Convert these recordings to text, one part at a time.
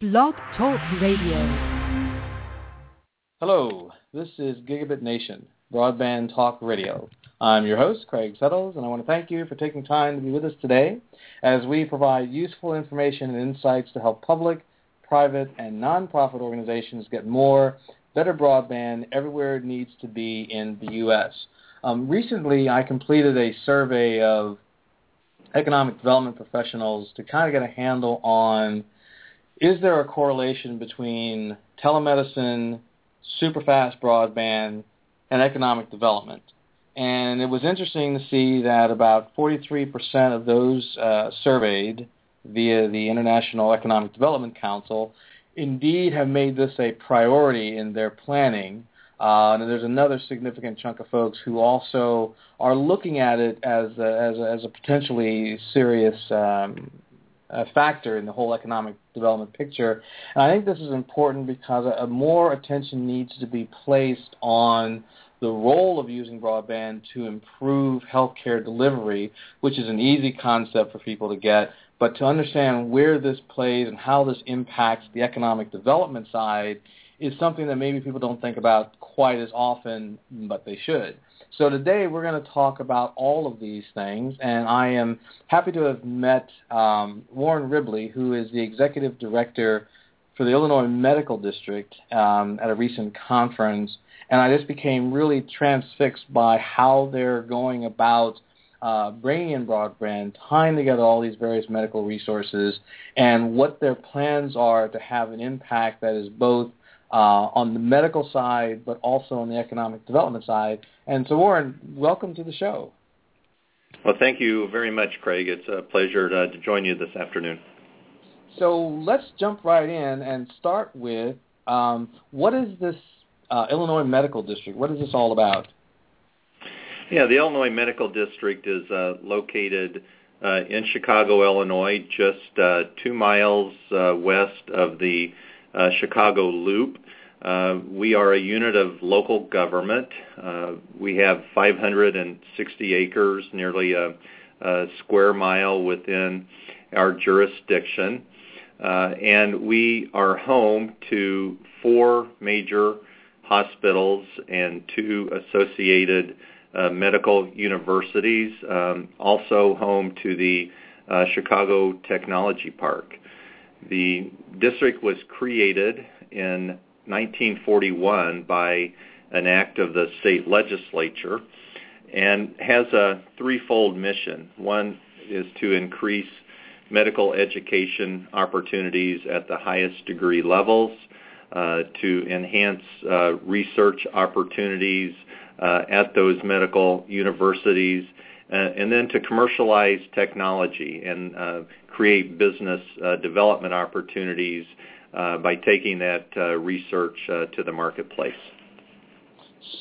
Blog Talk Radio. Hello, this is Gigabit Nation, Broadband Talk Radio. I'm your host, Craig Settles, and I want to thank you for taking time to be with us today as we provide useful information and insights to help public, private, and nonprofit organizations get more, better broadband everywhere it needs to be in the U.S. Um, recently, I completed a survey of economic development professionals to kind of get a handle on is there a correlation between telemedicine, superfast broadband, and economic development? And it was interesting to see that about 43% of those uh, surveyed via the International Economic Development Council indeed have made this a priority in their planning. Uh, and there's another significant chunk of folks who also are looking at it as a, as a, as a potentially serious um, a factor in the whole economic development picture. And I think this is important because a, a more attention needs to be placed on the role of using broadband to improve healthcare delivery, which is an easy concept for people to get, but to understand where this plays and how this impacts the economic development side is something that maybe people don't think about quite as often, but they should. So today we're going to talk about all of these things, and I am happy to have met um, Warren Ribley, who is the executive director for the Illinois Medical District um, at a recent conference, and I just became really transfixed by how they're going about uh, bringing in broadband, tying together all these various medical resources, and what their plans are to have an impact that is both uh, on the medical side, but also on the economic development side. And so, Warren, welcome to the show. Well, thank you very much, Craig. It's a pleasure to, to join you this afternoon. So let's jump right in and start with um, what is this uh, Illinois Medical District? What is this all about? Yeah, the Illinois Medical District is uh, located uh, in Chicago, Illinois, just uh, two miles uh, west of the uh, Chicago Loop. Uh, we are a unit of local government. Uh, we have 560 acres, nearly a, a square mile within our jurisdiction. Uh, and we are home to four major hospitals and two associated uh, medical universities, um, also home to the uh, Chicago Technology Park. The district was created in 1941 by an act of the state legislature and has a threefold mission. One is to increase medical education opportunities at the highest degree levels, uh, to enhance uh, research opportunities uh, at those medical universities, uh, and then to commercialize technology and uh, create business uh, development opportunities by taking that uh, research uh, to the marketplace.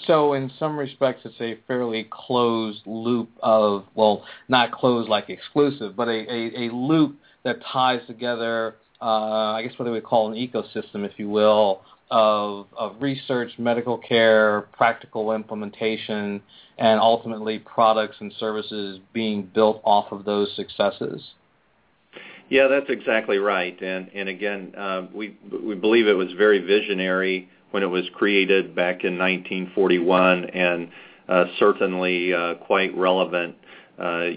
So in some respects, it's a fairly closed loop of, well, not closed like exclusive, but a, a, a loop that ties together, uh, I guess what they would call an ecosystem, if you will, of, of research, medical care, practical implementation, and ultimately products and services being built off of those successes. Yeah, that's exactly right. And again, uh, we we believe it was very visionary when it was created back in 1941, and uh, certainly uh, quite relevant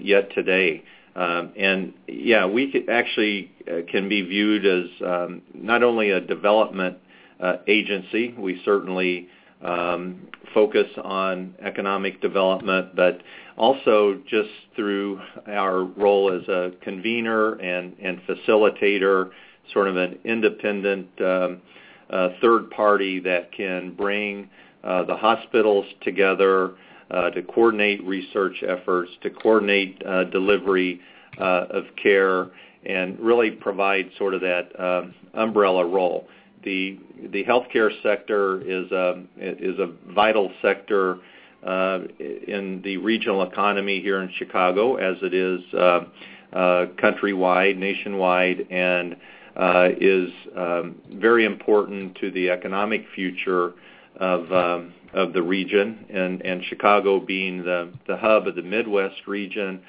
yet today. Um, and yeah, we actually can be viewed as um, not only a development agency. We certainly um, focus on economic development, but also just through our role as a convener and, and facilitator, sort of an independent um, uh, third party that can bring uh, the hospitals together uh, to coordinate research efforts, to coordinate uh, delivery uh, of care, and really provide sort of that um, umbrella role the the healthcare sector is a is a vital sector uh, in the regional economy here in Chicago, as it is uh, uh, countrywide, nationwide, and uh, is um, very important to the economic future of um, of the region, and and Chicago being the the hub of the Midwest region.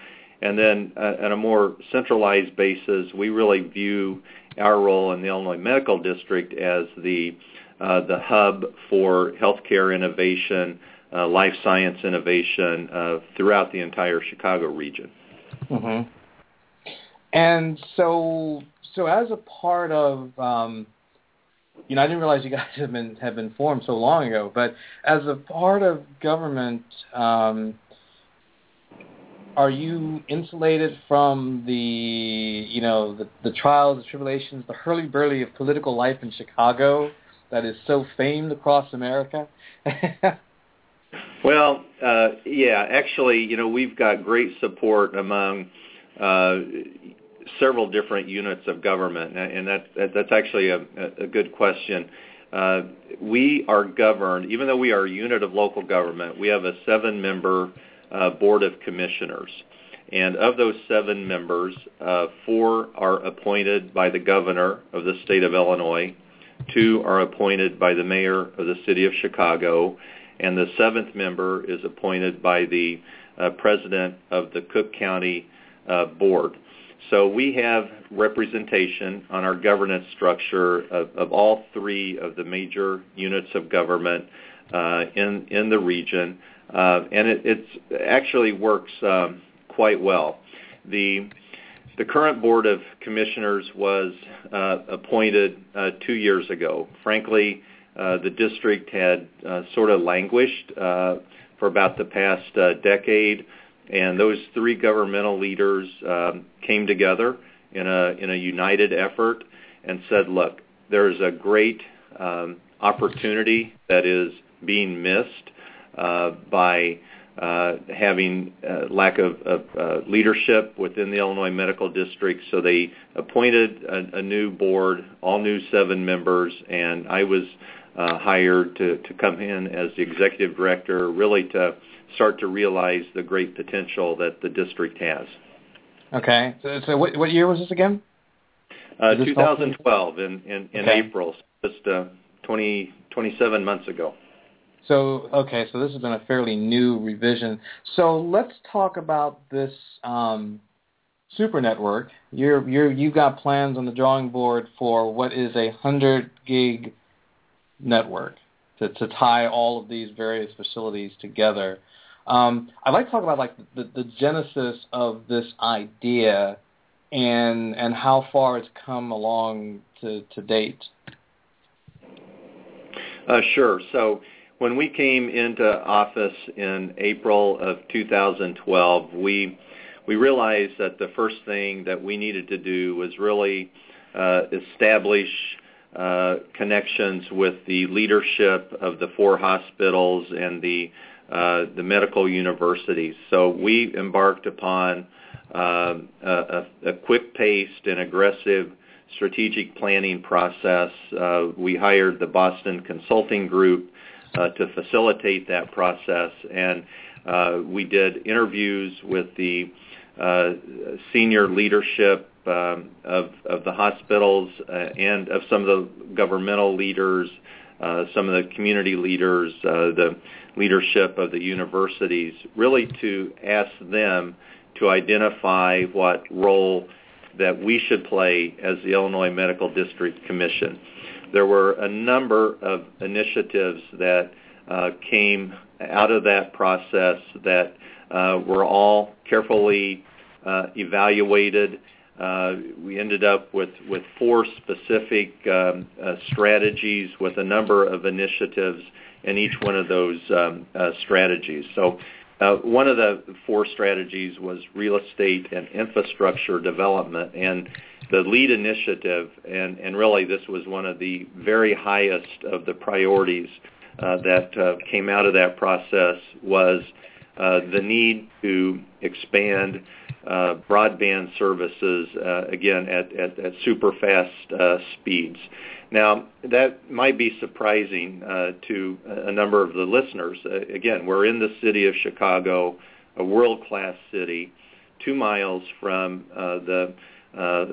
And then uh, on a more centralized basis, we really view our role in the Illinois Medical District as the uh, the hub for healthcare innovation, uh, life science innovation uh, throughout the entire Chicago region. Mm-hmm. And so, so as a part of, um, you know, I didn't realize you guys have been have been formed so long ago, but as a part of government, um, are you insulated from the you know the, the trials, the tribulations, the hurly burly of political life in Chicago that is so famed across America? well, uh, yeah, actually, you know, we've got great support among uh, several different units of government, and that, that that's actually a, a good question. Uh, we are governed, even though we are a unit of local government, we have a seven-member board of commissioners. And of those seven members, uh, four are appointed by the governor of the state of Illinois, two are appointed by the mayor of the city of Chicago, and the seventh member is appointed by the uh, president of the Cook County uh, board. So we have representation on our governance structure of, of all three of the major units of government uh, in in the region. Uh, and it it's, actually works um, quite well. The the current board of commissioners was uh, appointed uh, two years ago. Frankly, uh, the district had uh, sort of languished uh, for about the past uh, decade, and those three governmental leaders um, came together in a in a united effort and said, "Look, there's a great um, opportunity that is being missed by uh, having uh, lack of, of uh, leadership within the Illinois Medical District. So they appointed a, new board, all new seven members, and I was uh, hired to, to come in as the executive director, really to start to realize the great potential that the district has. Okay. So, so what, what year was this again? Uh, 2012 in, in, in okay. April, just uh, 20, 27 months ago. So okay, so this has been a fairly new revision. So let's talk about this um, super network. You're you're you've got plans on the drawing board for what is a hundred gig network to to tie all of these various facilities together. Um, I'd like to talk about like the, the genesis of this idea and and how far it's come along to to date. Uh, sure. So when we came into office in April of 2012, we we realized that the first thing that we needed to do was really uh, establish uh, connections with the leadership of the four hospitals and the uh, the medical universities. So we embarked upon uh, a, a quick-paced and aggressive strategic planning process. Uh, we hired the Boston Consulting Group to facilitate that process. And uh, we did interviews with the uh, senior leadership um, of, of the hospitals uh, and of some of the governmental leaders, uh, some of the community leaders, uh, the leadership of the universities, really to ask them to identify what role that we should play as the Illinois Medical District Commission there were a number of initiatives that uh, came out of that process that uh, were all carefully uh, evaluated. Uh, we ended up with, with four specific um, uh, strategies with a number of initiatives in each one of those um, uh, strategies. So one of the four strategies was real estate and infrastructure development, and the lead initiative, and, really this was one of the very highest of the priorities uh, that uh, came out of that process, was uh, the need to expand uh, broadband services uh, again at, at, super fast uh, speeds. Now, that might be surprising uh, to a number of the listeners. Uh, again, we're in the city of Chicago, a world-class city, two miles from uh, the uh,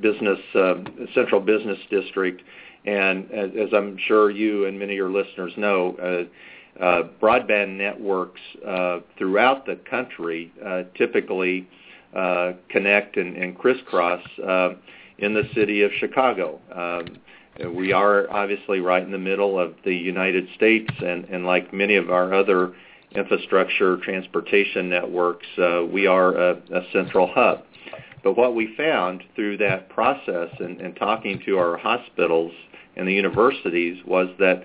business uh, central business district, and as, I'm sure you and many of your listeners know, uh, uh broadband networks uh, throughout the country typically connect and, and crisscross in the city of Chicago. Um, we are obviously right in the middle of the United States, and, like many of our other infrastructure transportation networks, uh, we are a, central hub. But what we found through that process and, talking to our hospitals and the universities was that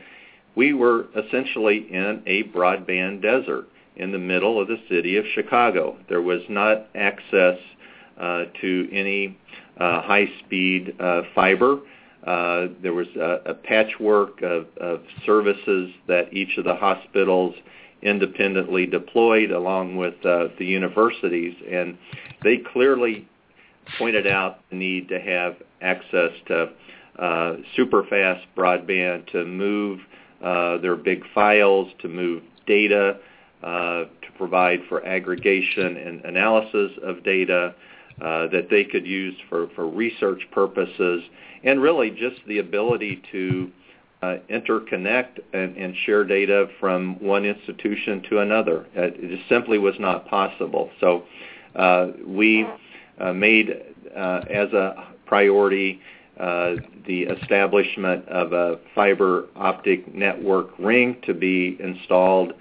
we were essentially in a broadband desert in the middle of the city of Chicago. There was not access uh, to any uh, high-speed fiber. Uh, there was a, a patchwork of, of, services that each of the hospitals independently deployed along with uh, the universities, and they clearly pointed out the need to have access to uh, super fast broadband to move uh, their big files, to move data, uh, to provide for aggregation and analysis of data uh, that they could use for, for research purposes, and really just the ability to uh, interconnect and, and, share data from one institution to another. Uh, it just simply was not possible. So uh, we uh, made as a priority the establishment of a fiber optic network ring to be installed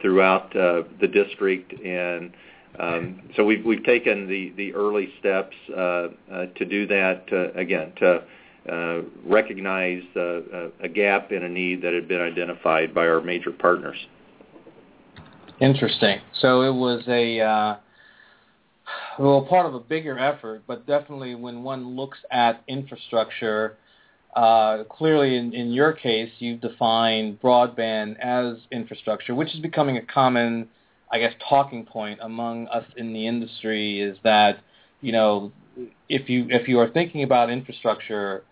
throughout the district and um, so we've, we've taken the, the early steps uh, uh, to do that, to, again, to uh, recognize uh, a gap and a need that had been identified by our major partners. Interesting. So it was a uh, well part of a bigger effort, but definitely when one looks at infrastructure, uh, clearly in, in your case, you've defined broadband as infrastructure, which is becoming a common I guess talking point among us in the industry is that you know if you if you are thinking about infrastructure,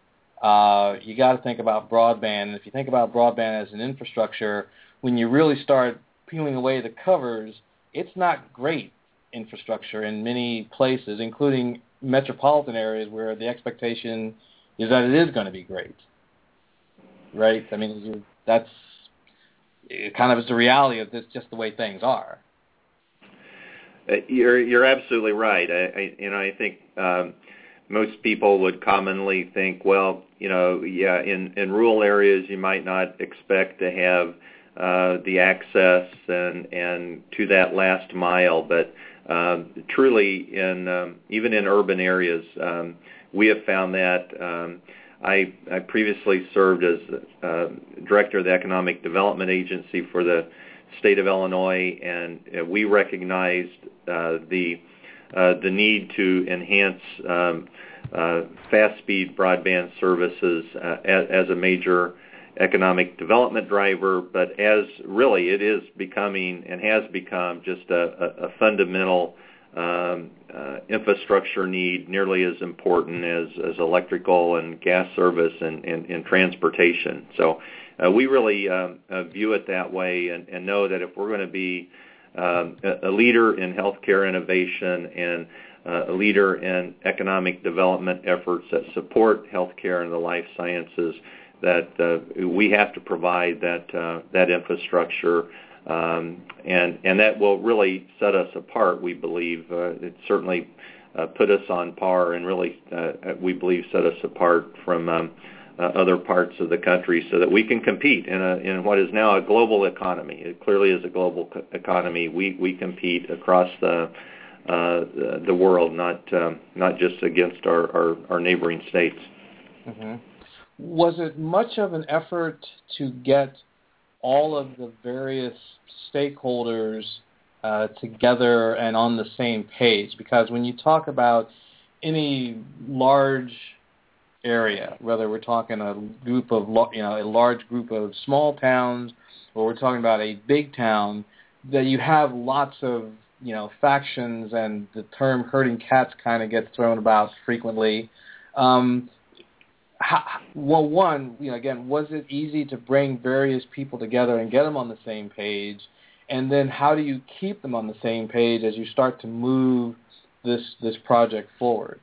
uh, you got to think about broadband. And if you think about broadband as an infrastructure, when you really start peeling away the covers, it's not great infrastructure in many places, including metropolitan areas where the expectation is that it is going to be great. Right? I mean, that's it kind of is the reality of this, just the way things are. You're you're absolutely right. I, I you know I think um, most people would commonly think, well, you know, yeah, in in rural areas you might not expect to have uh, the access and and to that last mile, but um, truly in um, even in urban areas, um, we have found that. Um, I, I previously served as uh, director of the Economic Development Agency for the state of Illinois, and uh, we recognized uh, the uh, the need to enhance um, uh, fast-speed broadband services as, as, a major economic development driver, but as really it is becoming and has become just a, a, a fundamental um, uh, infrastructure need nearly as important as, as electrical and gas service and, and, and transportation. So uh, we really um, uh, view it that way and, and know that if we're going to be um, a, leader in healthcare innovation and uh, a leader in economic development efforts that support healthcare and the life sciences, that uh, we have to provide that uh, that infrastructure, um, and and that will really set us apart. We believe uh, it certainly uh, put us on par, and really uh, we believe set us apart from. Um, uh, other parts of the country so that we can compete in, a, in what is now a global economy. It clearly is a global co- economy. We, we compete across the, uh, the world, not, um, not just against our, our, our neighboring states. Mm-hmm. Was it much of an effort to get all of the various stakeholders uh, together and on the same page? Because when you talk about any large area, whether we're talking a group of you know a large group of small towns or we're talking about a big town, that you have lots of you know factions and the term herding cats kind of gets thrown about frequently. Um, how, well, one, you know, again, was it easy to bring various people together and get them on the same page? And then, how do you keep them on the same page as you start to move this this project forward?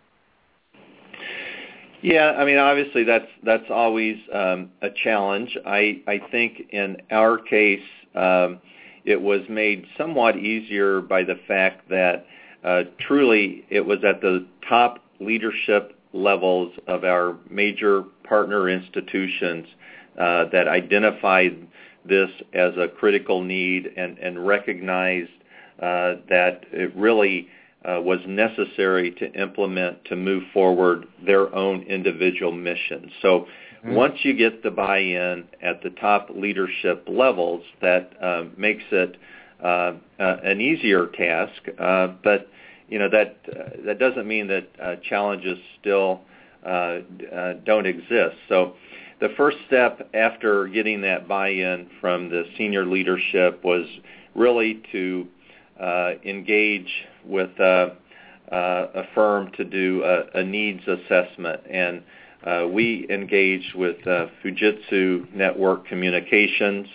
Yeah, I mean, obviously that's that's always um, a challenge. I I think in our case, um, it was made somewhat easier by the fact that uh, truly it was at the top leadership levels of our major partner institutions uh, that identified this as a critical need and, and recognized uh, that it really uh, was necessary to implement to move forward their own individual missions. So mm-hmm. once you get the buy-in at the top leadership levels, that uh, makes it uh, uh, an easier task. Uh, but you know that uh, that doesn't mean that uh, challenges still uh, uh, don't exist. So the first step after getting that buy-in from the senior leadership was really to engage with uh, uh, a firm to do a, a needs assessment. And uh, we engaged with uh, Fujitsu Network Communications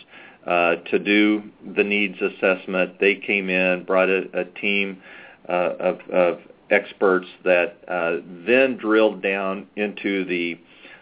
uh, to do the needs assessment. They came in, brought a, a team uh, of, of experts that uh, then drilled down into the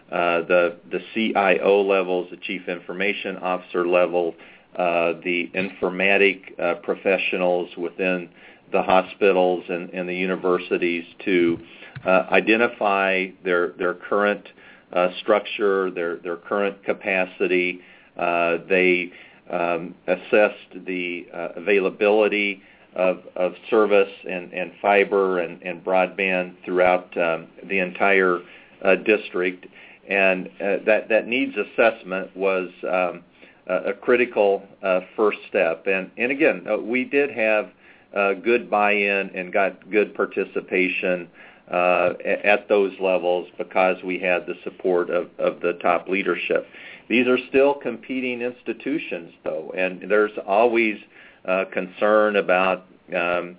uh, the the CIO levels, the Chief Information Officer level, uh, the informatic uh, professionals within the hospitals and, and the universities to uh, identify their their current uh, structure, their their current capacity. Uh, they um, assessed the uh, availability of, of service and, and fiber and, and broadband throughout um, the entire uh, district, and uh, that that needs assessment was um, a, critical uh, first step. And and again, uh, we did have uh, good buy-in and got good participation at those levels because we had the support of, of the top leadership. These are still competing institutions, though, and there's always concern about um,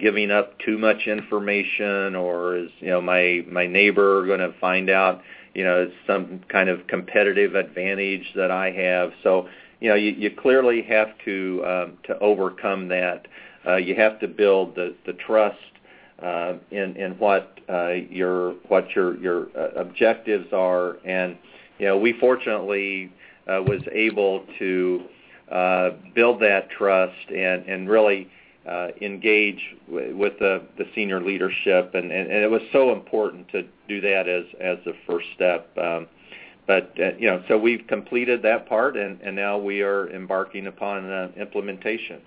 giving up too much information, or is you know my my neighbor going to find out you know some kind of competitive advantage that I have? So you know you, you clearly have to um, to overcome that. Uh, you have to build the the trust uh, in in what uh, your what your your uh, objectives are, and you know we fortunately uh, was able to uh, build that trust and and really uh, engage w- with the, the senior leadership, and, and, and it was so important to do that as as the first step. Um, but uh, you know, so we've completed that part, and, and now we are embarking upon uh, implementation.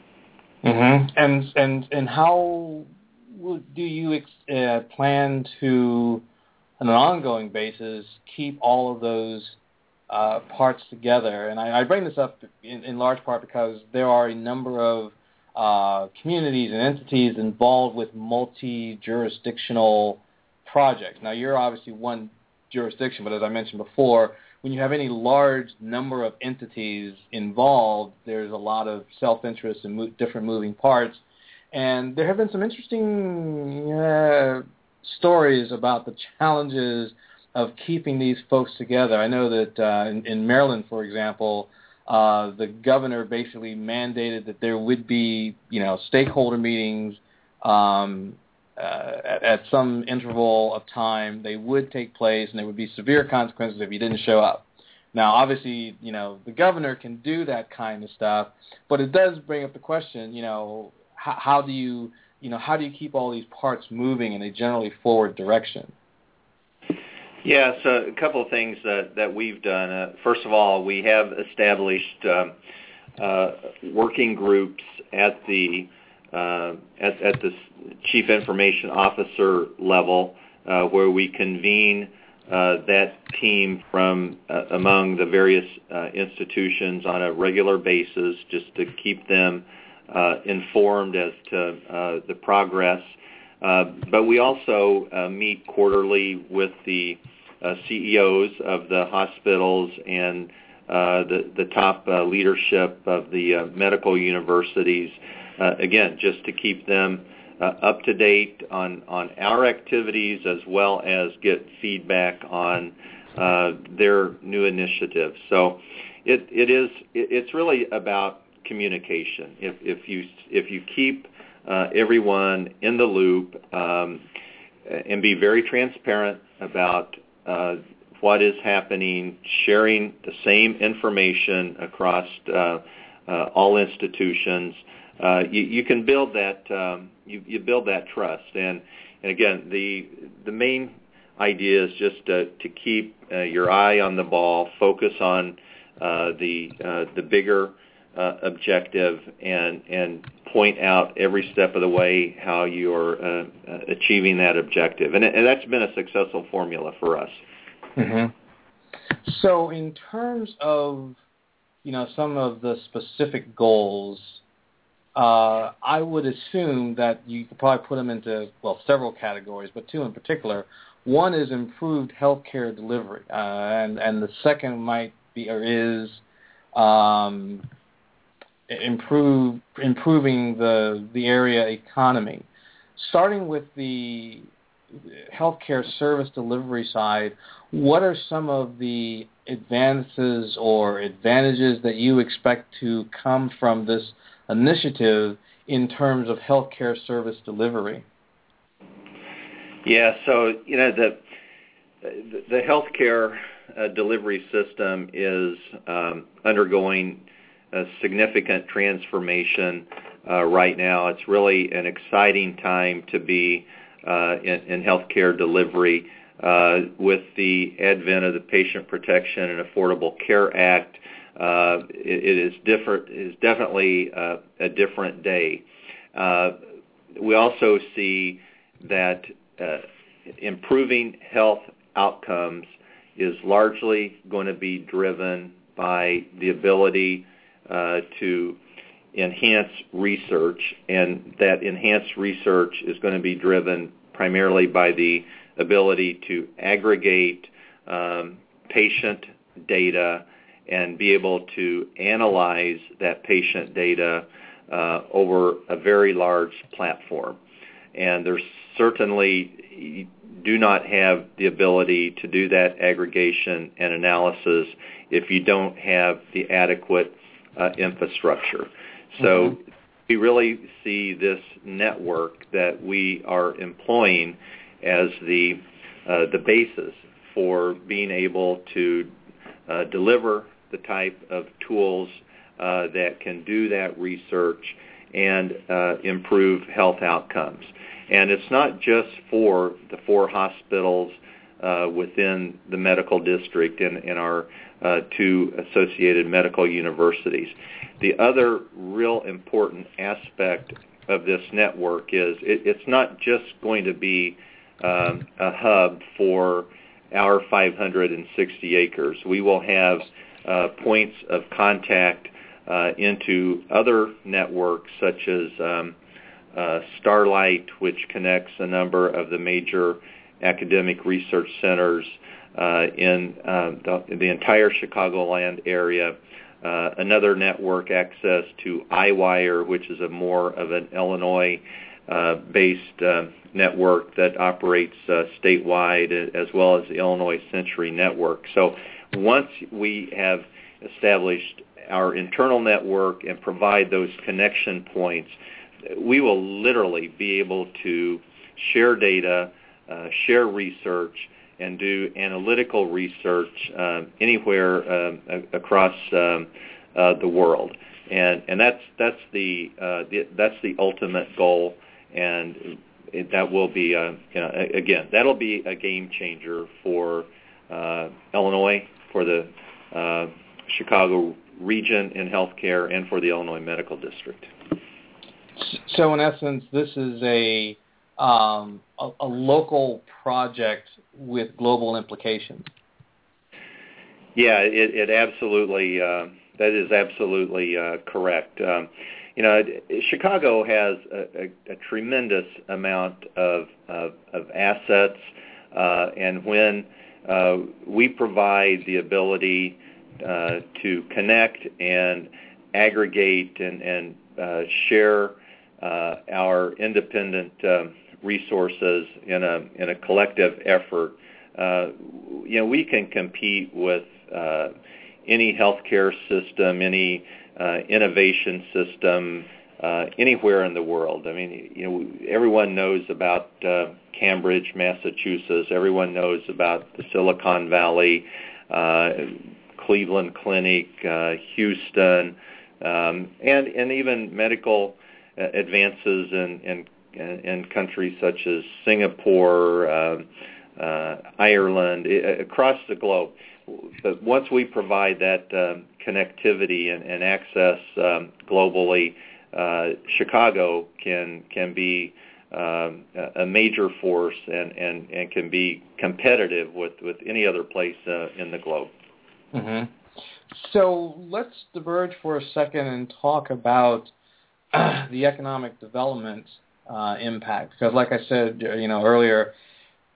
Mm-hmm. And and and how do you ex- uh, plan to, on an ongoing basis, keep all of those uh, parts together? And I, I bring this up in, in large part because there are a number of uh, communities and entities involved with multi-jurisdictional projects. Now, you're obviously one jurisdiction, but as I mentioned before, when you have any large number of entities involved, there's a lot of self-interest and mo- different moving parts. And there have been some interesting uh, stories about the challenges of keeping these folks together. I know that uh, in, in Maryland, for example, uh, the governor basically mandated that there would be, you know, stakeholder meetings um, uh, at, at some interval of time. They would take place, and there would be severe consequences if you didn't show up. Now, obviously, you know, the governor can do that kind of stuff, but it does bring up the question, you know, how, how do you, you know, how do you keep all these parts moving in a generally forward direction? Yeah, so a couple of things that, that we've done. Uh, first of all, we have established um, uh, working groups at the uh, at, at the chief information officer level, uh, where we convene uh, that team from uh, among the various institutions on a regular basis, just to keep them informed as to the progress. But we also uh, meet quarterly with the uh, CEOs of the hospitals and uh, the, the top leadership of the medical universities, again, just to keep them up to date on, on our activities as well as get feedback on their new initiatives. So it, it is, it, it's really about communication. If, if, you, if you keep uh, everyone in the loop um, and be very transparent about uh, what is happening, sharing the same information across uh, uh, all institutions, uh, you, you, can build that um, you, you, build that trust. And, and again, the the main idea is just to, to keep uh, your eye on the ball, focus on the the bigger uh, objective, and and point out every step of the way how you are uh, uh, achieving that objective, and, and, that's been a successful formula for us. Mm-hmm. So, in terms of you know some of the specific goals uh, I would assume that you could probably put them into well several categories, but two in particular. One is improved healthcare delivery, uh, and and the second might be or is um, improve improving the the area economy. Starting with the healthcare service delivery side, what are some of the advances or advantages that you expect to come from this initiative in terms of healthcare service delivery? Yeah, so you know the the healthcare uh, delivery system is um, undergoing a significant transformation uh, right now. It's really an exciting time to be uh, in, in healthcare delivery. Uh, with the advent of the Patient Protection and Affordable Care Act, uh, it, it is different. Is definitely uh, a different day. Uh, we also see that uh, improving health outcomes is largely going to be driven by the ability to enhance research, and that enhanced research is going to be driven primarily by the ability to aggregate um, patient data and be able to analyze that patient data uh, over a very large platform. And there's certainly do not have the ability to do that aggregation and analysis if you don't have the adequate infrastructure. So mm-hmm. we really see this network that we are employing as the uh, the basis for being able to uh, deliver the type of tools uh, that can do that research and uh, improve health outcomes. And it's not just for the four hospitals uh, within the medical district and, our uh, two associated medical universities. The other real important aspect of this network is it, it's not just going to be um, a hub for our 560 acres. We will have uh, points of contact uh, into other networks such as um, uh, Starlight, which connects a number of the major academic research centers uh, in uh, the, the, entire Chicagoland area. Uh, another network access to iWire, which is a more of an Illinois-based network that operates statewide, as well as the Illinois Century Network. So once we have established our internal network and provide those connection points, we will literally be able to share data, uh, share research, and do analytical research uh, anywhere uh, across um, uh, the world. And, and that's, that's, the, uh, the, that's the ultimate goal. And it, that will be, a, you know, again, that'll be a game changer for uh, Illinois, for the Chicago region in healthcare, and for the Illinois Medical District. So in essence, this is a um, a, a, local project with global implications. Yeah, it, it absolutely uh, that is absolutely uh, correct. Um, you know, Chicago has a, a, a tremendous amount of of, of assets, uh, and when uh, we provide the ability uh, to connect and aggregate and, and uh, share uh, our independent um, resources in a in a collective effort, uh, you know, we can compete with uh, any healthcare system, any uh, innovation system uh, anywhere in the world. I mean, you know, everyone knows about uh, Cambridge, Massachusetts. Everyone knows about the Silicon Valley, uh, Cleveland Clinic, uh, Houston, um, and and even medical uh, advances in, in in countries such as Singapore, uh, uh, Ireland, across the globe. But once we provide that um, connectivity and, and access um, globally, uh, Chicago can can be um, a major force and, and, and can be competitive with, with any other place uh, in the globe. Mm-hmm. So let's diverge for a second and talk about the economic development uh, impact. Because, like I said, you know earlier,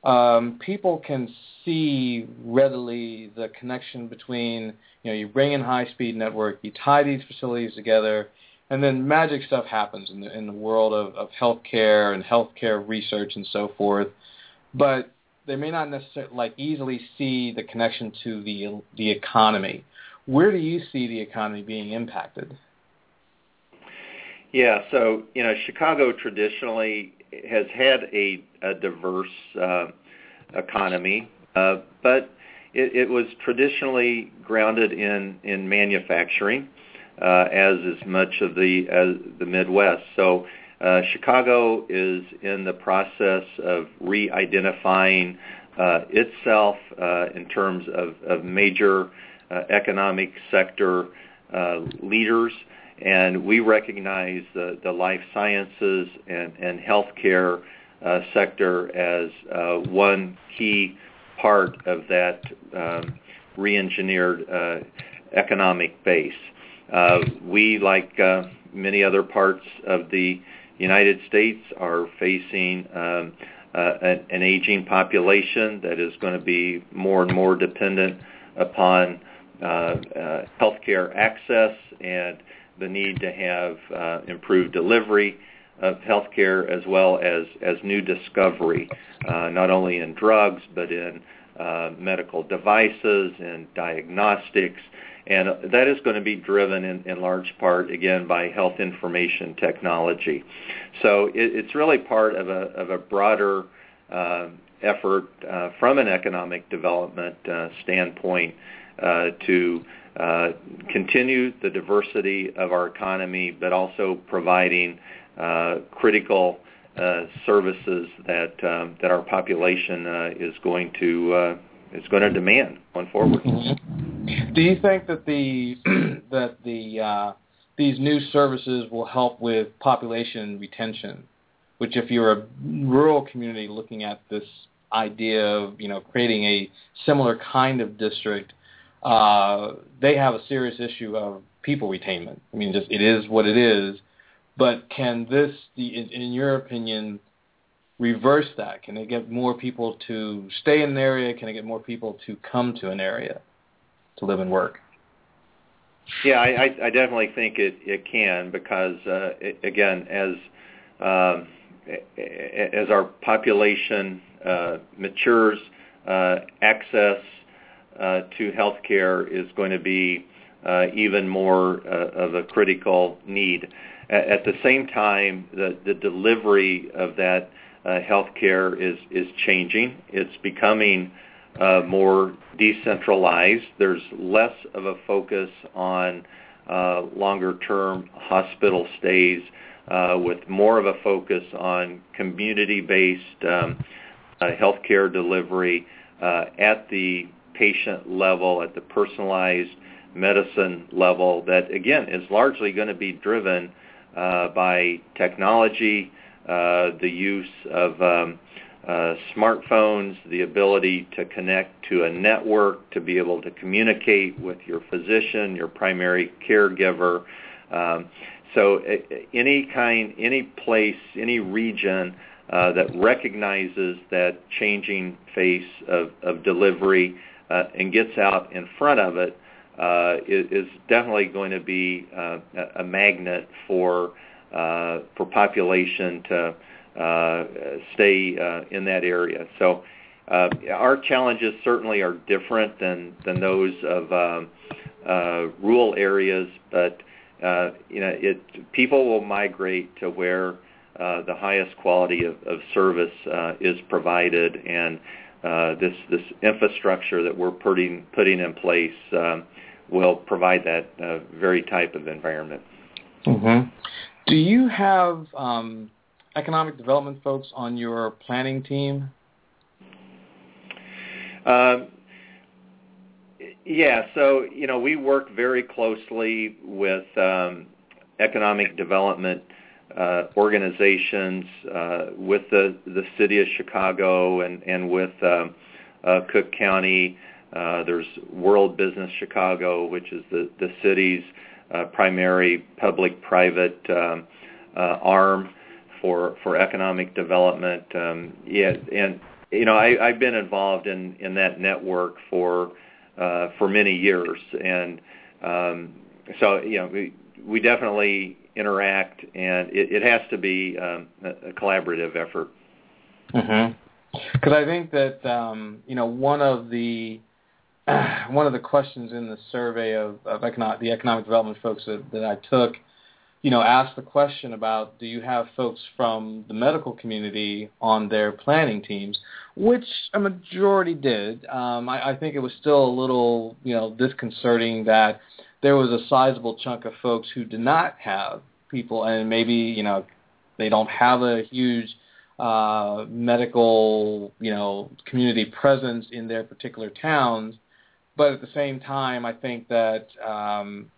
um, people can see readily the connection between you know you bring in high speed network, you tie these facilities together, and then magic stuff happens in the in the world of, of healthcare and healthcare research and so forth. But they may not necessarily like easily see the connection to the the economy. Where do you see the economy being impacted? Yeah, so you know, Chicago traditionally has had a, diverse uh, economy, uh, but it, was traditionally grounded in in manufacturing, uh, as is much of the the Midwest. So. Uh, Chicago is in the process of re-identifying itself in terms of, major economic sector leaders and we recognize the, the life sciences and, and healthcare uh, sector as uh, one key part of that um, re-engineered uh, economic base. Uh, we, like uh, many other parts of the United States, are facing um, uh, an, an aging population that is going to be more and more dependent upon healthcare access and the need to have uh, improved delivery of healthcare as well as, as new discovery, uh, not only in drugs but in uh, medical devices and diagnostics. And that is going to be driven in, in large part, again, by health information technology. So it, it's really part of a, of a broader uh, effort uh, from an economic development uh, standpoint to continue the diversity of our economy, but also providing uh, critical uh, services that um, that our population uh, is going to uh, is going to demand going forward. Do you think that the that the uh, these new services will help with population retention? Which, if you're a rural community looking at this idea of you know creating a similar kind of district uh, they have a serious issue of people retainment. I mean, just it is what it is. But can this, in, in your opinion, reverse that? Can they get more people to stay in an area? Can they get more people to come to an area to live and work? Yeah, I, I definitely think it, it can because, uh, it, again, as um, as our population uh, matures, uh, access to healthcare is going to be uh, even more uh, of a critical need. At, the same time, the, the delivery of that uh, healthcare is is changing. It's becoming uh, more decentralized. There's less of a focus on uh, longer-term hospital stays, uh, with more of a focus on community-based um, uh, healthcare delivery uh, at the patient level, at the personalized medicine level that, again, is largely going to be driven uh, by technology, uh, the use of um, uh, smartphones, the ability to connect to a network, to be able to communicate with your physician, your primary caregiver. Um, so any kind, any place, any region uh, that recognizes that changing face of, of delivery uh, and gets out in front of it uh, is, is definitely going to be uh, a magnet for uh, for population to uh, stay uh, in that area. So uh, our challenges certainly are different than than those of um, uh, rural areas, but uh, you know, it people will migrate to where uh, the highest quality of, of service uh, is provided, and this this infrastructure that we're putting putting in place um, will provide that uh, very type of environment. Mm-hmm. Do you have um, economic development folks on your planning team? Um, yeah, so you know we work very closely with um, economic development uh, organizations, uh, with the the city of Chicago and and with um, uh, Cook County. Uh, there's World Business Chicago, which is the the city's uh, primary public-private um, uh, arm for for economic development. Um, yeah, and you know I, I've been involved in in that network for uh, for many years, and um, so you know we we definitely interact, and it, it has to be um, a, a collaborative effort. Mm-hmm. Because I think that um, you know one of the one of the questions in the survey of, of economic, the economic development folks that, that I took, you know, asked the question about do you have folks from the medical community on their planning teams, which a majority did. Um, I, I think it was still a little, you know, disconcerting that there was a sizable chunk of folks who did not have people, and maybe you know they don't have a huge uh, medical, you know, community presence in their particular towns. But at the same time, I think that um,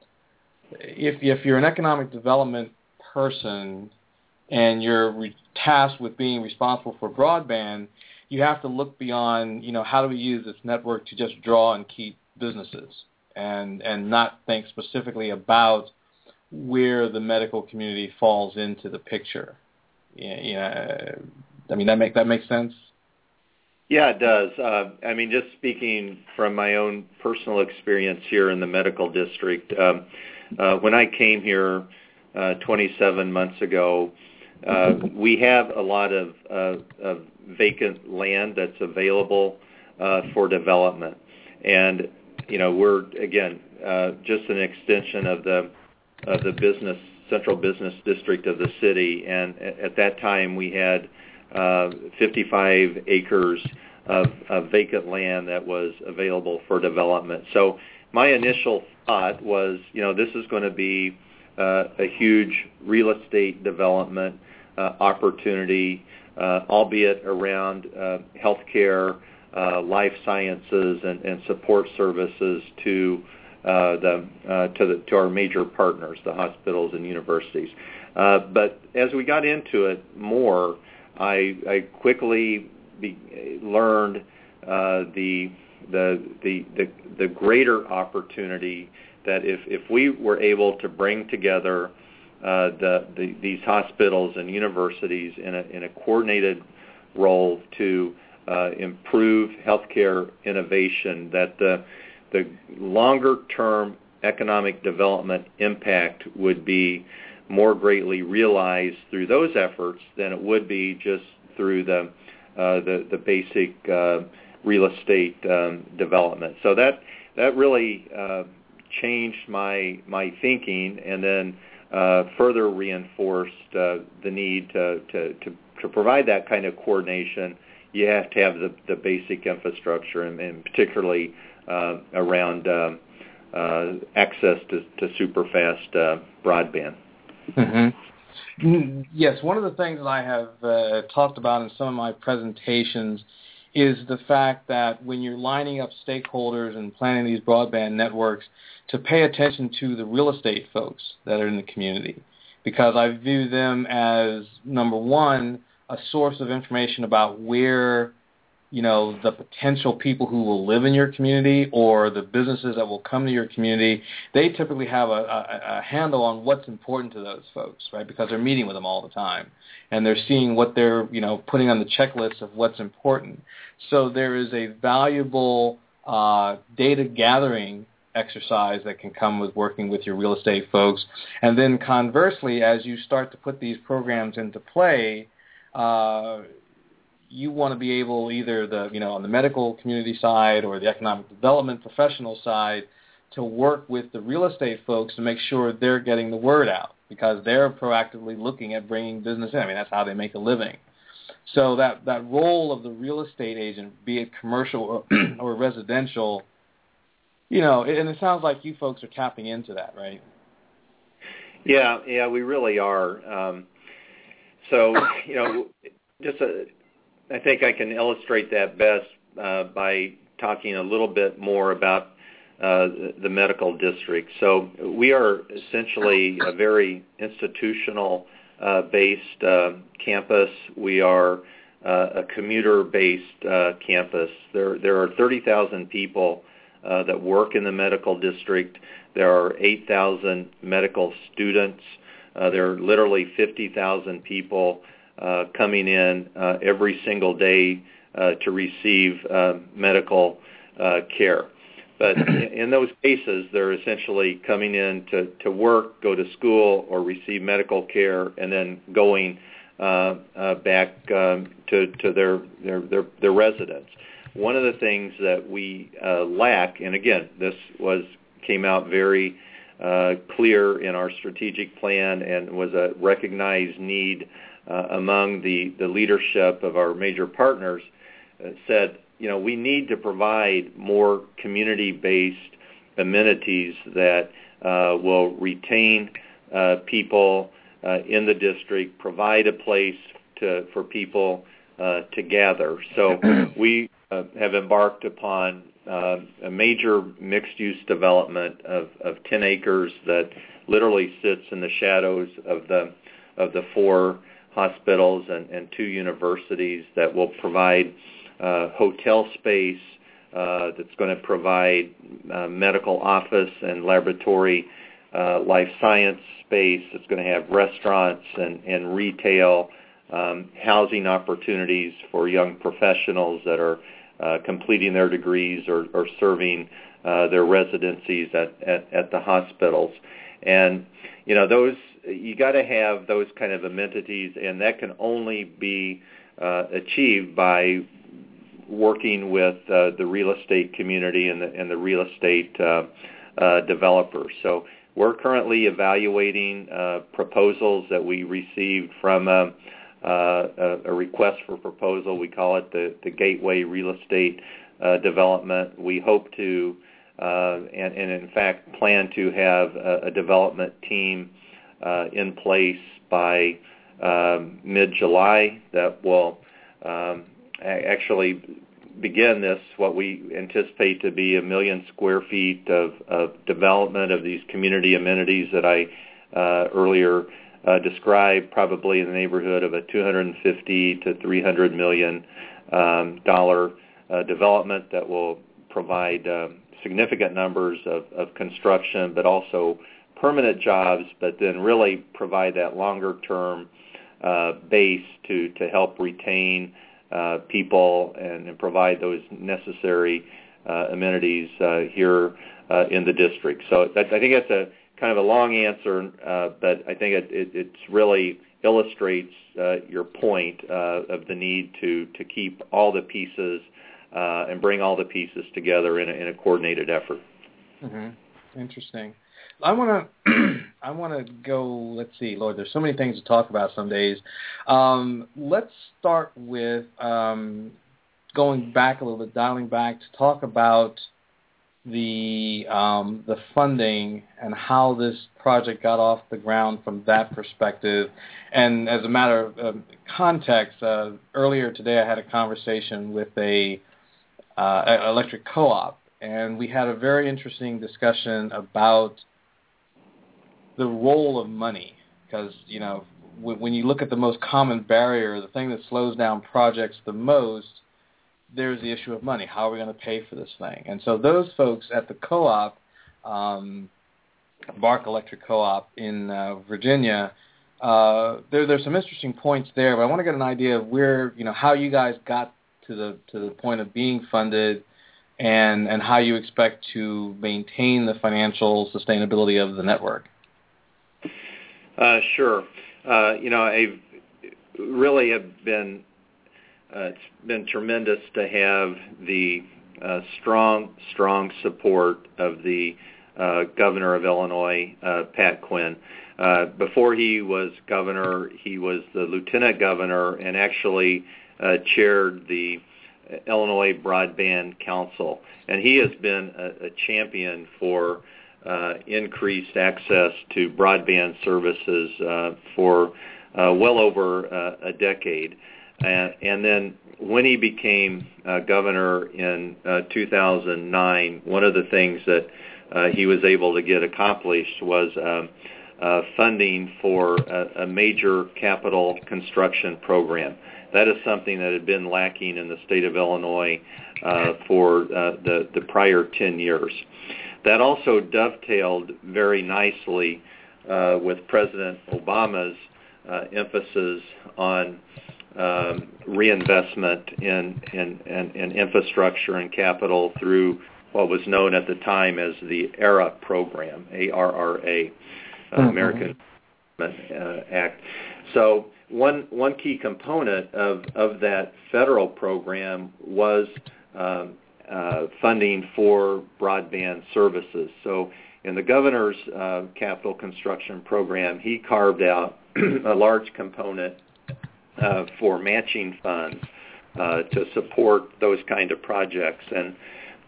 if if you're an economic development person and you're re- tasked with being responsible for broadband, you have to look beyond, you know, how do we use this network to just draw and keep businesses and and not think specifically about where the medical community falls into the picture. Yeah, I mean that make that makes sense. Yeah, it does. Uh, I mean, just speaking from my own personal experience here in the medical district, um, uh, when I came here uh, 27 months ago, uh, we have a lot of, uh, of vacant land that's available uh, for development, and you know we're again uh, just an extension of the of the business central business district of the city, and at that time we had uh, 55 acres of, vacant land that was available for development. So my initial thought was, you know, this is going to be uh, a huge real estate development uh, opportunity, uh, albeit around uh, healthcare, life sciences, and, support services to uh, the uh, to the to our major partners, the hospitals and universities. Uh, but as we got into it more, I, quickly learned the, the the the greater opportunity that if if we were able to bring together the, the these hospitals and universities in a in a coordinated role to improve healthcare innovation, that the the longer term economic development impact would be more greatly realized through those efforts than it would be just through the uh, the, the basic uh, real estate um, development. So that that really uh, changed my my thinking, and then uh, further reinforced uh, the need to, to, to to provide that kind of coordination. You have to have the, the basic infrastructure, and, and particularly uh, around um, uh, access to, to super fast uh, broadband. Mm-hmm. Mm, yes, one of the things that I have uh, talked about in some of my presentations is the fact that when you're lining up stakeholders and planning these broadband networks, to pay attention to the real estate folks that are in the community, because I view them as number one a source of information about where you know the potential people who will live in your community or the businesses that will come to your community they typically have a, a, a handle on what's important to those folks right? Because they're meeting with them all the time and they're seeing what they're you know putting on the checklist of what's important. So there is a valuable uh, data gathering exercise that can come with working with your real estate folks. And then conversely as you start to put these programs into play uh, you want to be able either the you know on the medical community side or the economic development professional side to work with the real estate folks to make sure they're getting the word out because they're proactively looking at bringing business in. I mean that's how they make a living. So that that role of the real estate agent, be it commercial or, or residential, you know, and it sounds like you folks are tapping into that, right? Yeah, yeah, we really are. Um, so you know, just a I think I can illustrate that best uh, by talking a little bit more about uh, the medical district. So we are essentially a very institutional uh, based uh, campus. We are uh, a commuter-based uh, campus. There, there are 30,000 people uh, that work in the medical district. There are 8,000 medical students. Uh, there are literally 50,000 people uh, coming in uh, every single day uh, to receive uh, medical uh, care. But in those cases, they're essentially coming in to, to work, go to school, or receive medical care, and then going uh, uh, back um, to, to their, their, their, their residence. One of the things that we uh, lack, and again, this was came out very uh, clear in our strategic plan and was a recognized need uh, among the, the leadership of our major partners, uh, said you know, we need to provide more community-based amenities that uh, will retain uh, people uh, in the district, provide a place to, for people uh, to gather. So we uh, have embarked upon a major mixed-use development of, of 10 acres that literally sits in the shadows of the of the four hospitals and, and two universities that will provide uh, hotel space uh, that's going to provide uh, medical office and laboratory uh, life science space. It's going to have restaurants and, and retail, um, housing opportunities for young professionals that are completing their degrees or, or serving uh, their residencies at, at, at the hospitals. And, you know, those, you got to have those kind of amenities, and that can only be uh, achieved by working with uh, the real estate community and the, and the real estate uh, uh, developers. So we're currently evaluating uh, proposals that we received from uh, a, request for proposal. We call it the, the Gateway Real Estate uh, Development. We hope to, and, and, in fact plan to have a, a development team in place by um, mid-July that will um, actually begin this, what we anticipate to be a million square feet of, of development of these community amenities that I uh, earlier uh, described, probably in the neighborhood of a 250 to 300 million um, dollar uh, development that will provide um, significant numbers of, of construction, but also permanent jobs, but then really provide that longer term uh, base to, to help retain uh, people and, and, provide those necessary uh, amenities uh, here uh, in the district. So that, I think that's a kind of a long answer, uh, but I think it, it it's really illustrates your point of the need to, to keep all the pieces and bring all the pieces together in a, in a coordinated effort. Mm-hmm. Interesting. I want to I want to go. Let's see, Lord. There's so many things to talk about some days. Um, let's start with um, going back a little bit, dialing back to talk about the um, the funding and how this project got off the ground from that perspective. And as a matter of um, context, uh, earlier today I had a conversation with a uh, electric co-op, and we had a very interesting discussion about the role of money because you know when you look at the most common barrier, the thing that slows down projects the most, there's the issue of money. How are we going to pay for this thing? And so those folks at the co-op, um, BARC Electric Co-op in uh, Virginia, uh, there, there's some interesting points there. But I want to get an idea of where you know how you guys got to the to the point of being funded. And, and how you expect to maintain the financial sustainability of the network. Uh, sure. Uh, you know, I really have been. Uh, it's been tremendous to have the uh, strong, strong support of the uh, governor of Illinois, Pat Quinn. Before he was governor, he was the lieutenant governor and actually chaired the Illinois Broadband Council, and he has been a, a champion for uh, increased access to broadband services uh, for uh, well over a decade. And, and then when he became uh, governor in uh, 2009, one of the things that uh, he was able to get accomplished was um, uh, funding for a, a major capital construction program. That is something that had been lacking in the state of Illinois uh, for uh, the, the prior 10 years. That also dovetailed very nicely uh, with President Obama's uh, emphasis on um, reinvestment in, in, in, in infrastructure and capital through what was known at the time as the ARRA program, A-R-R-A, uh, mm-hmm. American uh, Act. So one one key component of of that federal program was um, uh, funding for broadband services. So in the governor's uh, capital construction program, he carved out a large component uh, for matching funds uh, to support those kind of projects. And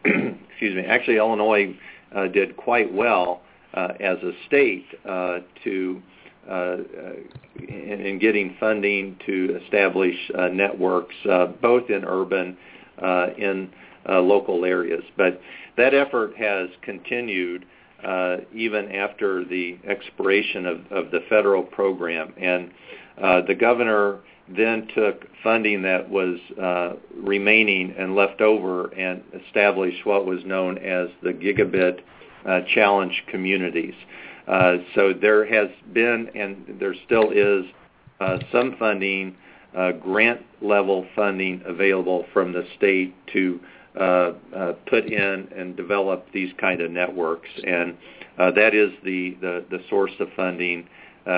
excuse me, actually Illinois uh, did quite well uh, as a state uh, to uh, uh, in, in getting funding to establish uh, networks uh, both in urban uh, in uh, local areas. But that effort has continued uh, even after the expiration of, of the federal program. And uh, the governor then took funding that was uh, remaining and left over and established what was known as the Gigabit uh, Challenge Communities. Uh, so there has been and there still is uh, some funding, uh, grant level funding available from the state to uh, put in and develop these kind of networks, and that is the, the, the source of funding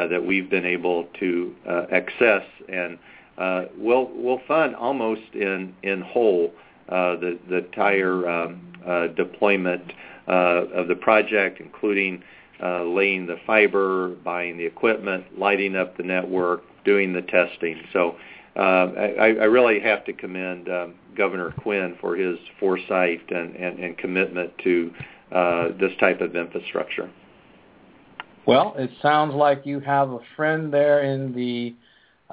that we've been able to uh, access, and uh, we'll we'll fund almost in in whole uh, the the entire um, uh, deployment uh, of the project, including uh, laying the fiber, buying the equipment, lighting up the network, doing the testing. So uh, I, I really have to commend um, Governor Quinn for his foresight and, and, and commitment to uh, this type of infrastructure. Well, it sounds like you have a friend there in the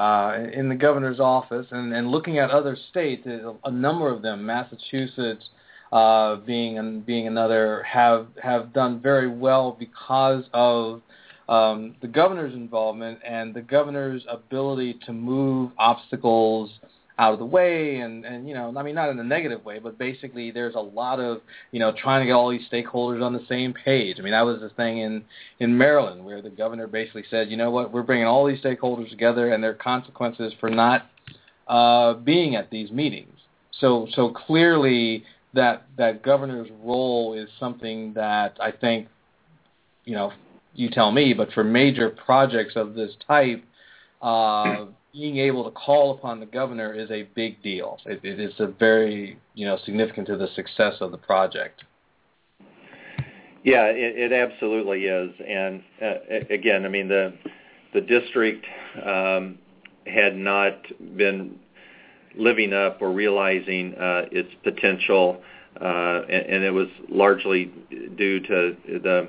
uh, in the governor's office, and, and looking at other states, a, number of them, Massachusetts uh, being being another, have have done very well because of um, the governor's involvement and the governor's ability to move obstacles out of the way and and you know I mean not in a negative way but basically there's a lot of you know trying to get all these stakeholders on the same page. I mean that was the thing in in Maryland where the governor basically said you know what? We're bringing all these stakeholders together and there are consequences for not uh, being at these meetings. So so clearly that that governor's role is something that I think you know you tell me but for major projects of this type uh, being able to call upon the governor is a big deal. It, it is a very you know significant to the success of the project. Yeah, it, it absolutely is, and uh, again, I mean the the district um, had not been living up or realizing uh, its potential, uh, and, and it was largely due to the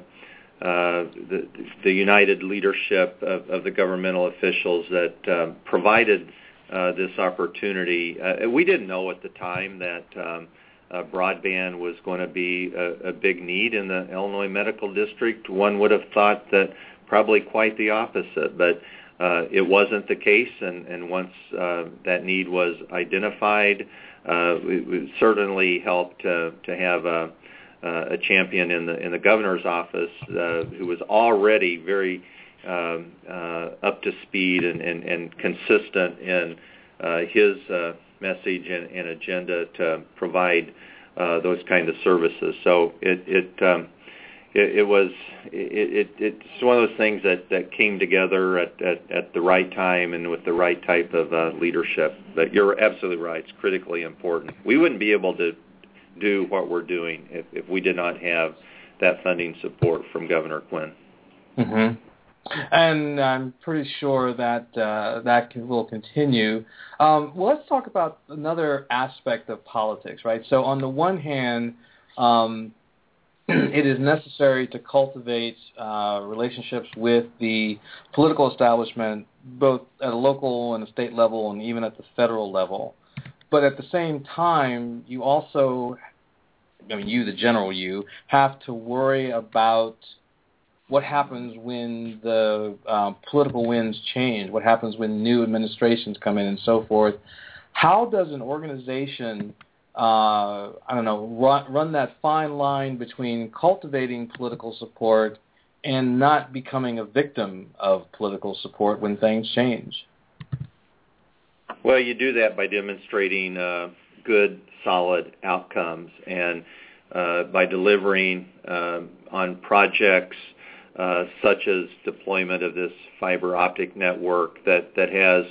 uh, the, the united leadership of, of the governmental officials that um, provided uh, this opportunity. Uh, we didn't know at the time that um, uh, broadband was going to be a, a big need in the Illinois Medical District. One would have thought that probably quite the opposite, but uh, it wasn't the case. And, and once uh, that need was identified, uh, it, it certainly helped uh, to have a a champion in the in the governor's office uh, who was already very um, uh, up to speed and, and, and consistent in uh, his uh, message and, and agenda to provide uh, those kind of services. So it it um, it, it was it, it it's one of those things that that came together at, at at the right time and with the right type of uh, leadership. But you're absolutely right; it's critically important. We wouldn't be able to do what we're doing if, if we did not have that funding support from Governor Quinn. Mm-hmm. And I'm pretty sure that uh, that can, will continue. Um, well, let's talk about another aspect of politics, right? So on the one hand, um, it is necessary to cultivate uh, relationships with the political establishment, both at a local and a state level, and even at the federal level. But at the same time, you also, I mean, you, the general you, have to worry about what happens when the um, political winds change, what happens when new administrations come in, and so forth. How does an organization uh, I don't know, run, run that fine line between cultivating political support and not becoming a victim of political support when things change? Well, you do that by demonstrating uh, good, solid outcomes. And uh, by delivering uh, on projects uh, such as deployment of this fiber optic network that, that has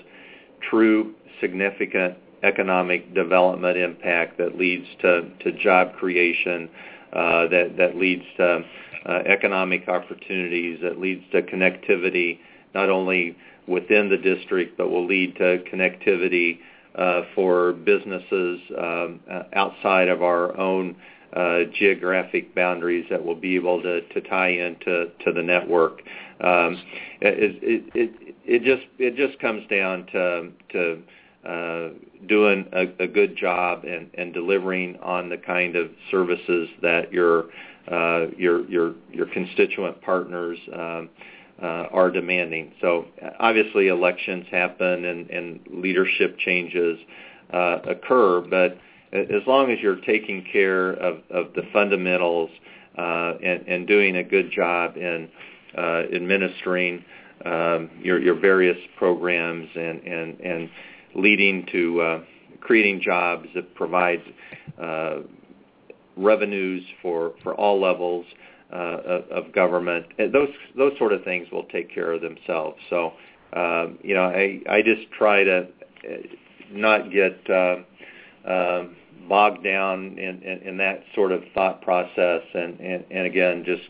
true significant economic development impact that leads to, to job creation, uh, that, that leads to uh, economic opportunities, that leads to connectivity not only within the district but will lead to connectivity for businesses um, outside of our own uh, geographic boundaries that will be able to, tie into the network. Um, it, just comes down to uh, doing a, good job and, delivering on the kind of services that your uh, constituent partners um, uh, are demanding. So obviously elections happen and, and leadership changes uh, occur, but as long as you're taking care of, of the fundamentals uh, and, and doing a good job in uh, administering um, your, your various programs and, and, and leading to uh, creating jobs that provide uh, revenues for, for all levels uh, of, of government. And those those sort of things will take care of themselves. So, uh, you know, I I just try to uh, not get uh, uh, bogged down in, in, in that sort of thought process, and and, and again, just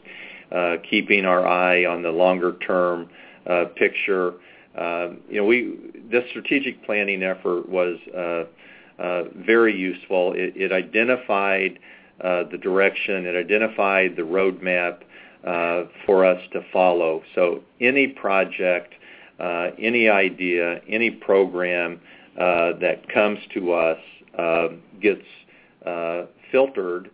uh, keeping our eye on the longer term uh, picture. Uh, you know, we this strategic planning effort was uh, uh, very useful. It, it identified uh, the direction, it identified the roadmap uh, for us to follow. So any project, uh, any idea, any program uh, that comes to us uh, gets filtered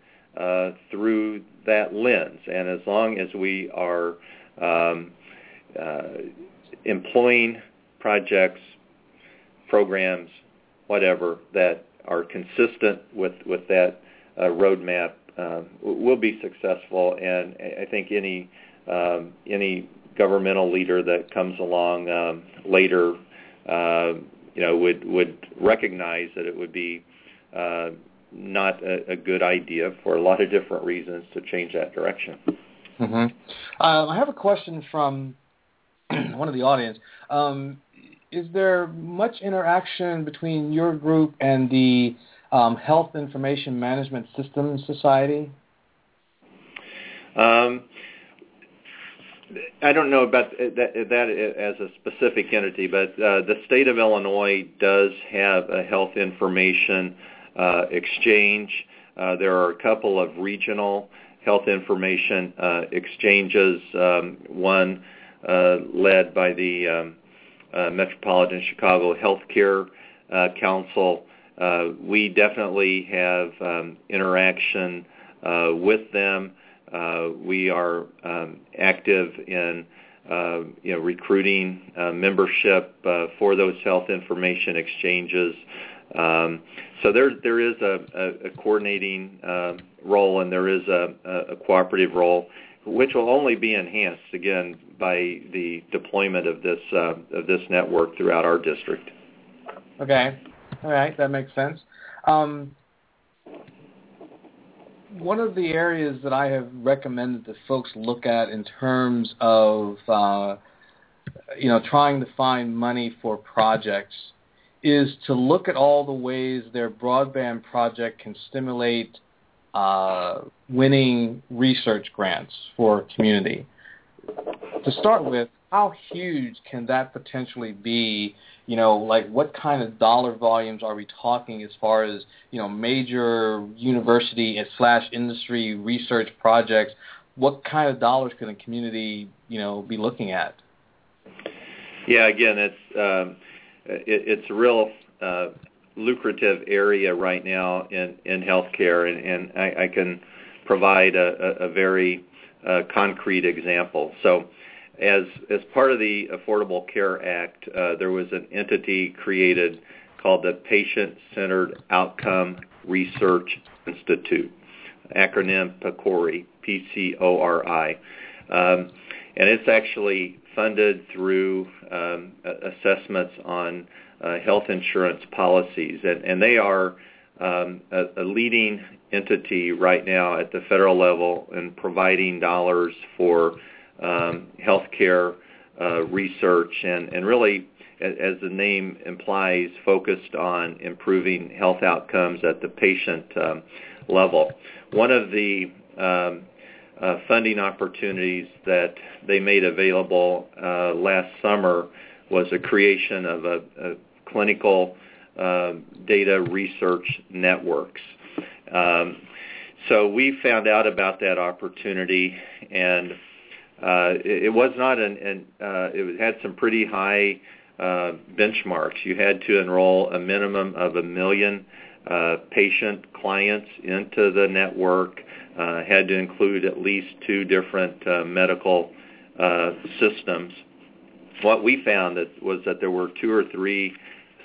through that lens. And as long as we are um, employing projects, programs, whatever, that are consistent with, with that uh, roadmap uh, will be successful. And I think any um, any governmental leader that comes along um, later, uh, you know, would would recognize that it would be uh, not a, a, good idea for a lot of different reasons to change that direction. Mm-hmm. Uh, I have a question from one of the audience. Um, is there much interaction between your group and the um, Health Information Management Systems Society? Um, I don't know about that, that as a specific entity, but uh, the state of Illinois does have a health information uh, exchange. Uh, there are a couple of regional health information uh, exchanges. Um, one uh, led by the um, uh, Metropolitan Chicago Healthcare uh, we definitely have um, interaction with them. we are um, active in uh, you know, recruiting uh, membership uh, for those health information exchanges. Um, so there, there is a, a, a coordinating role and there is a, a cooperative role which will only be enhanced again by the deployment of this uh, of this network throughout our district. Okay, all right, that makes sense. Um, one of the areas that I have recommended that folks look at in terms of uh, you know trying to find money for projects is to look at all the ways their broadband project can stimulate uh, winning research grants for community. To start with, how huge can that potentially be? You know, like what kind of dollar volumes are we talking as far as you know major university slash industry research projects? What kind of dollars can a community you know be looking at? Yeah, again, it's um, it, it's a real uh, lucrative area right now in in healthcare, and, and I, I can provide a, a, a very uh, concrete example. So, as as part of the Affordable Care Act, uh, there was an entity created called the Patient Centered Outcome Research Institute, acronym PCORI, P-C-O-R-I, um, and it's actually funded through um, assessments on uh, health insurance policies, and, and they are um, a, a, leading entity right now at the federal level in providing dollars for um, healthcare uh, research and, and really, as the name implies, focused on improving health outcomes at the patient um, level. One of the um, uh, funding opportunities that they made available uh, last summer was the creation of a, a clinical uh, data research networks. Um, so we found out about that opportunity, and it, it, was not an, an uh, it had some pretty high uh, benchmarks. You had to enroll a minimum of a million uh, patient clients into the network. Uh, had to include at least two different uh, medical systems. What we found that was that there were two or three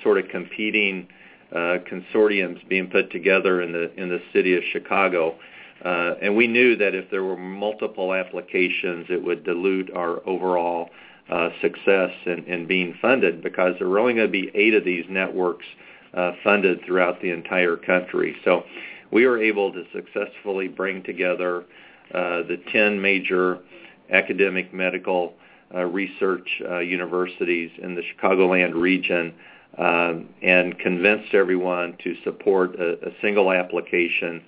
sort of competing uh, consortiums being put together in the in the city of Chicago. Uh, and we knew that if there were multiple applications, it would dilute our overall uh, success in, in, being funded because there were only going to be eight of these networks uh, funded throughout the entire country. So we were able to successfully bring together uh, the 10 major academic medical uh, research universities in the Chicagoland region um, and convinced everyone to support a, a single application,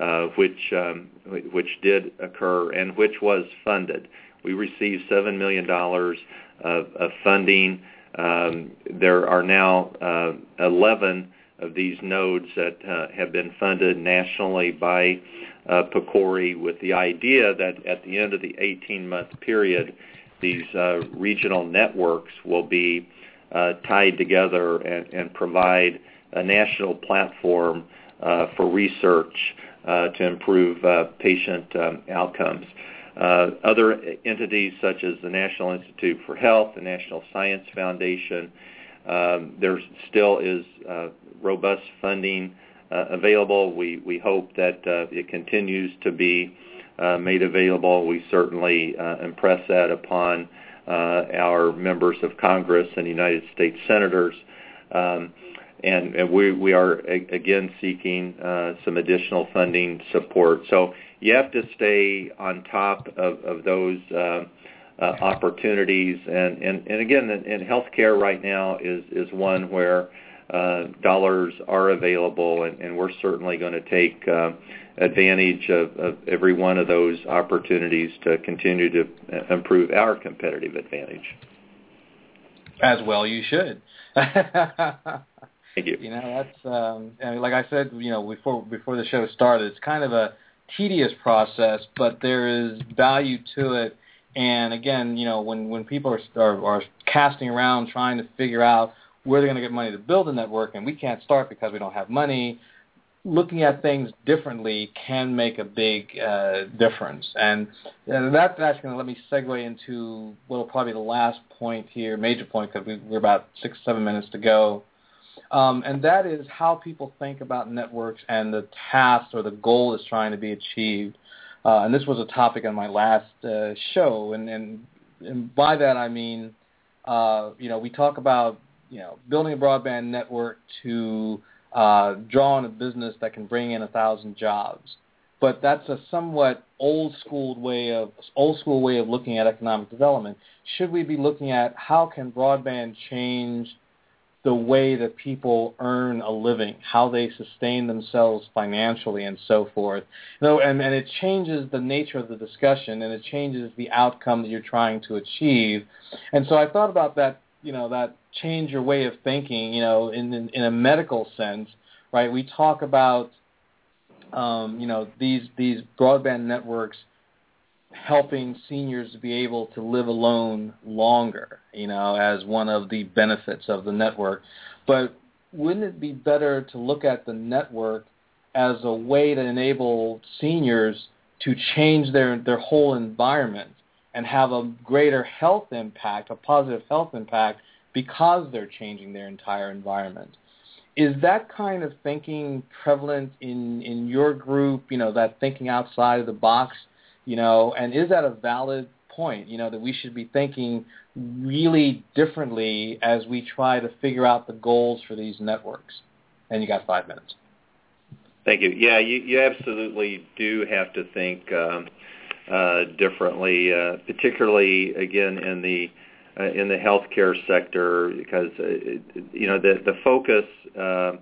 uh, which um, which did occur and which was funded. We received seven million dollars of, of, funding. Um, there are now uh, 11 of these nodes that uh, have been funded nationally by uh, PCORI with the idea that at the end of the 18-month period, these uh, regional networks will be uh, tied together and, and, provide a national platform uh, for research to improve uh, patient um, outcomes. Uh, other entities such as the National Institute for Health, the National Science Foundation, um, there still is uh, robust funding available. We, we hope that it continues to be made available. We certainly impress that upon uh, our members of Congress and United States senators. And, we, are again seeking uh, some additional funding support. So you have to stay on top of, those uh, uh, opportunities. And, again, in, healthcare right now is, one where dollars are available, and, we're certainly going to take advantage of every one of those opportunities to continue to improve our competitive advantage. As well, you should. Thank you. You know, that's um, I mean, like I said, you know, before before the show started, it's kind of a tedious process, but there is value to it. And again, you know, when when people are are, are casting around trying to figure out where they're going to get money to build a network, and we can't start because we don't have money looking at things differently can make a big uh, difference. And uh, that's actually going to let me segue into what will probably be the last point here, major point, because we, we're about six, seven minutes to go. Um, and that is how people think about networks and the task or the goal is trying to be achieved. Uh, and this was a topic on my last uh, show. And, and, and by that I mean, uh, you know, we talk about, you know, building a broadband network to uh, draw on a business that can bring in a thousand jobs. But that's a somewhat old school way of old school way of looking at economic development. Should we be looking at how can broadband change the way that people earn a living, how they sustain themselves financially, and so forth. Know, and, and it changes the nature of the discussion, and it changes the outcome that you're trying to achieve. And so I thought about that, you know, that change your way of thinking, you know, in in, in a medical sense, right? We talk about, um, you know, these these broadband networks helping seniors be able to live alone longer, you know, as one of the benefits of the network. But wouldn't it be better to look at the network as a way to enable seniors to change their, their whole environment and have a greater health impact, a positive health impact, because they're changing their entire environment? Is that kind of thinking prevalent in, in your group, you know, that thinking outside of the box – you know, and is that a valid point, you know, that we should be thinking really differently as we try to figure out the goals for these networks? And you got five minutes. Thank you. Yeah, you, you absolutely do have to think um, uh, differently, uh, particularly again in the uh, in the healthcare sector, because uh, you know the the focus uh,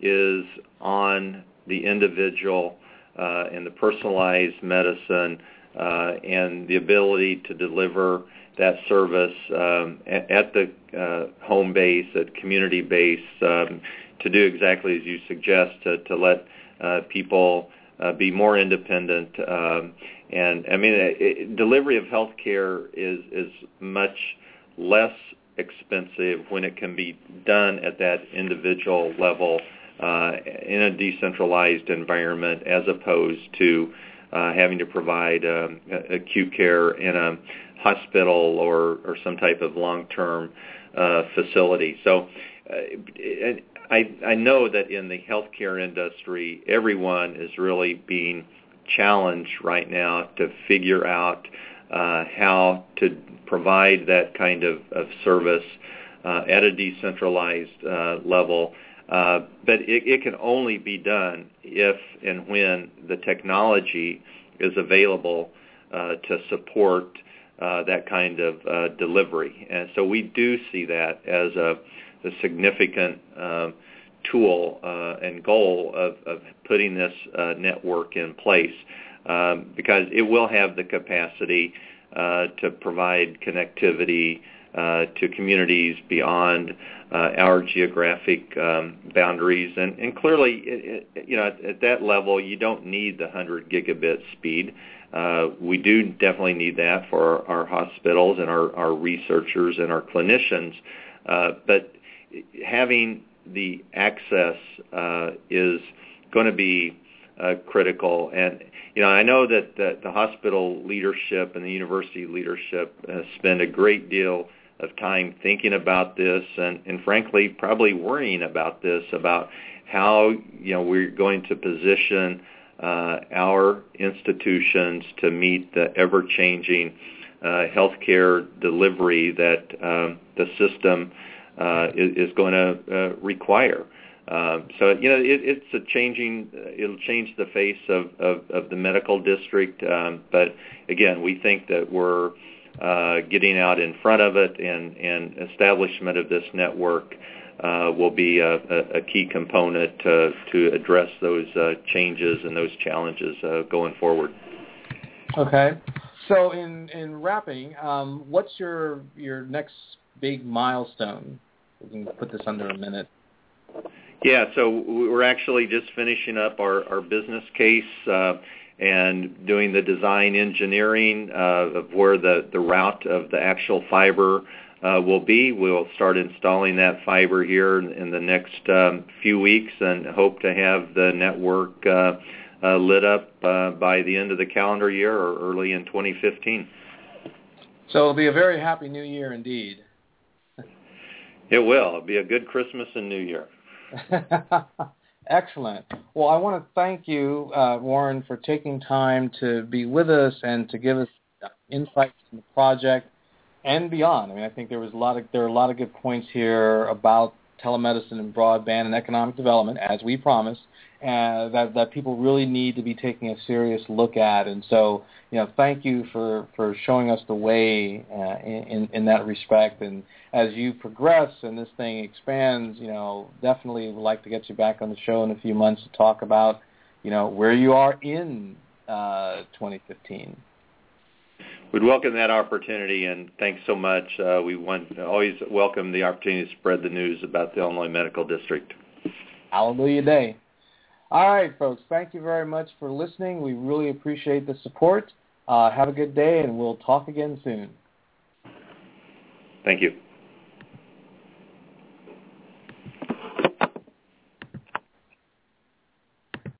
is on the individual and the personalized medicine uh, and the ability to deliver that service um, at, at the uh, home base, at community base, um, to do exactly as you suggest, to, to let uh, people uh, be more independent. Um, and I mean, it, delivery of health care is is much less expensive when it can be done at that individual level uh, in a decentralized environment as opposed to uh, having to provide um, acute care in a hospital or, or some type of long-term uh, facility. So uh, I, I know that in the healthcare industry, everyone is really being challenged right now to figure out uh, how to provide that kind of, of service uh, at a decentralized uh, level uh, but it, it can only be done if and when the technology is available uh, to support uh, that kind of uh, delivery. And so we do see that as a, a significant um, tool uh, and goal of, of putting this network in place um, because it will have the capacity to provide connectivity to communities beyond uh, our geographic um, boundaries. And, and clearly, it, it, you know, at, at that level, you don't need the 100 gigabit speed. Uh, we do definitely need that for our, our hospitals and our, our researchers and our clinicians. Uh, but having the access uh, is going to be uh, critical. And you know, I know that the, the hospital leadership and the university leadership uh, spend a great deal of time thinking about this and, and frankly probably worrying about this about how you know we're going to position uh, our institutions to meet the ever-changing uh, healthcare delivery that um, the system uh, is, is going to uh, require. Uh, so you know it, it's a changing. It'll change the face of, of, of the medical district. Um, but again, we think that we're uh, getting out in front of it and, and establishment of this network uh, will be a, a, key component to, to address those uh, changes and those challenges uh, going forward. Okay. So in, in wrapping, um, what's your your next big milestone? We can put this under a minute. Yeah, so we're actually just finishing up our, our business case. And doing the design engineering uh, of where the, the route of the actual fiber uh, will be. We'll start installing that fiber here in, in the next um, few weeks and hope to have the network uh, uh, lit up uh, by the end of the calendar year or early in 2015. So it'll be a very happy new year indeed. It will. It'll be a good Christmas and New Year. Excellent. Well, I want to thank you, uh, Warren, for taking time to be with us and to give us insights in the project and beyond. I mean, I think there was a lot of there are a lot of good points here about telemedicine and broadband and economic development, as we promised, uh, that that people really need to be taking a serious look at. And so, you know, thank you for for showing us the way uh, in in that respect. And as you progress and this thing expands, you know, definitely would like to get you back on the show in a few months to talk about, you know, where you are in uh, 2015 we'd welcome that opportunity, and thanks so much. Uh, we want always welcome the opportunity to spread the news about the Illinois Medical District. Hallelujah Day. All right, folks. Thank you very much for listening. We really appreciate the support. Uh, have a good day, and we'll talk again soon. Thank you.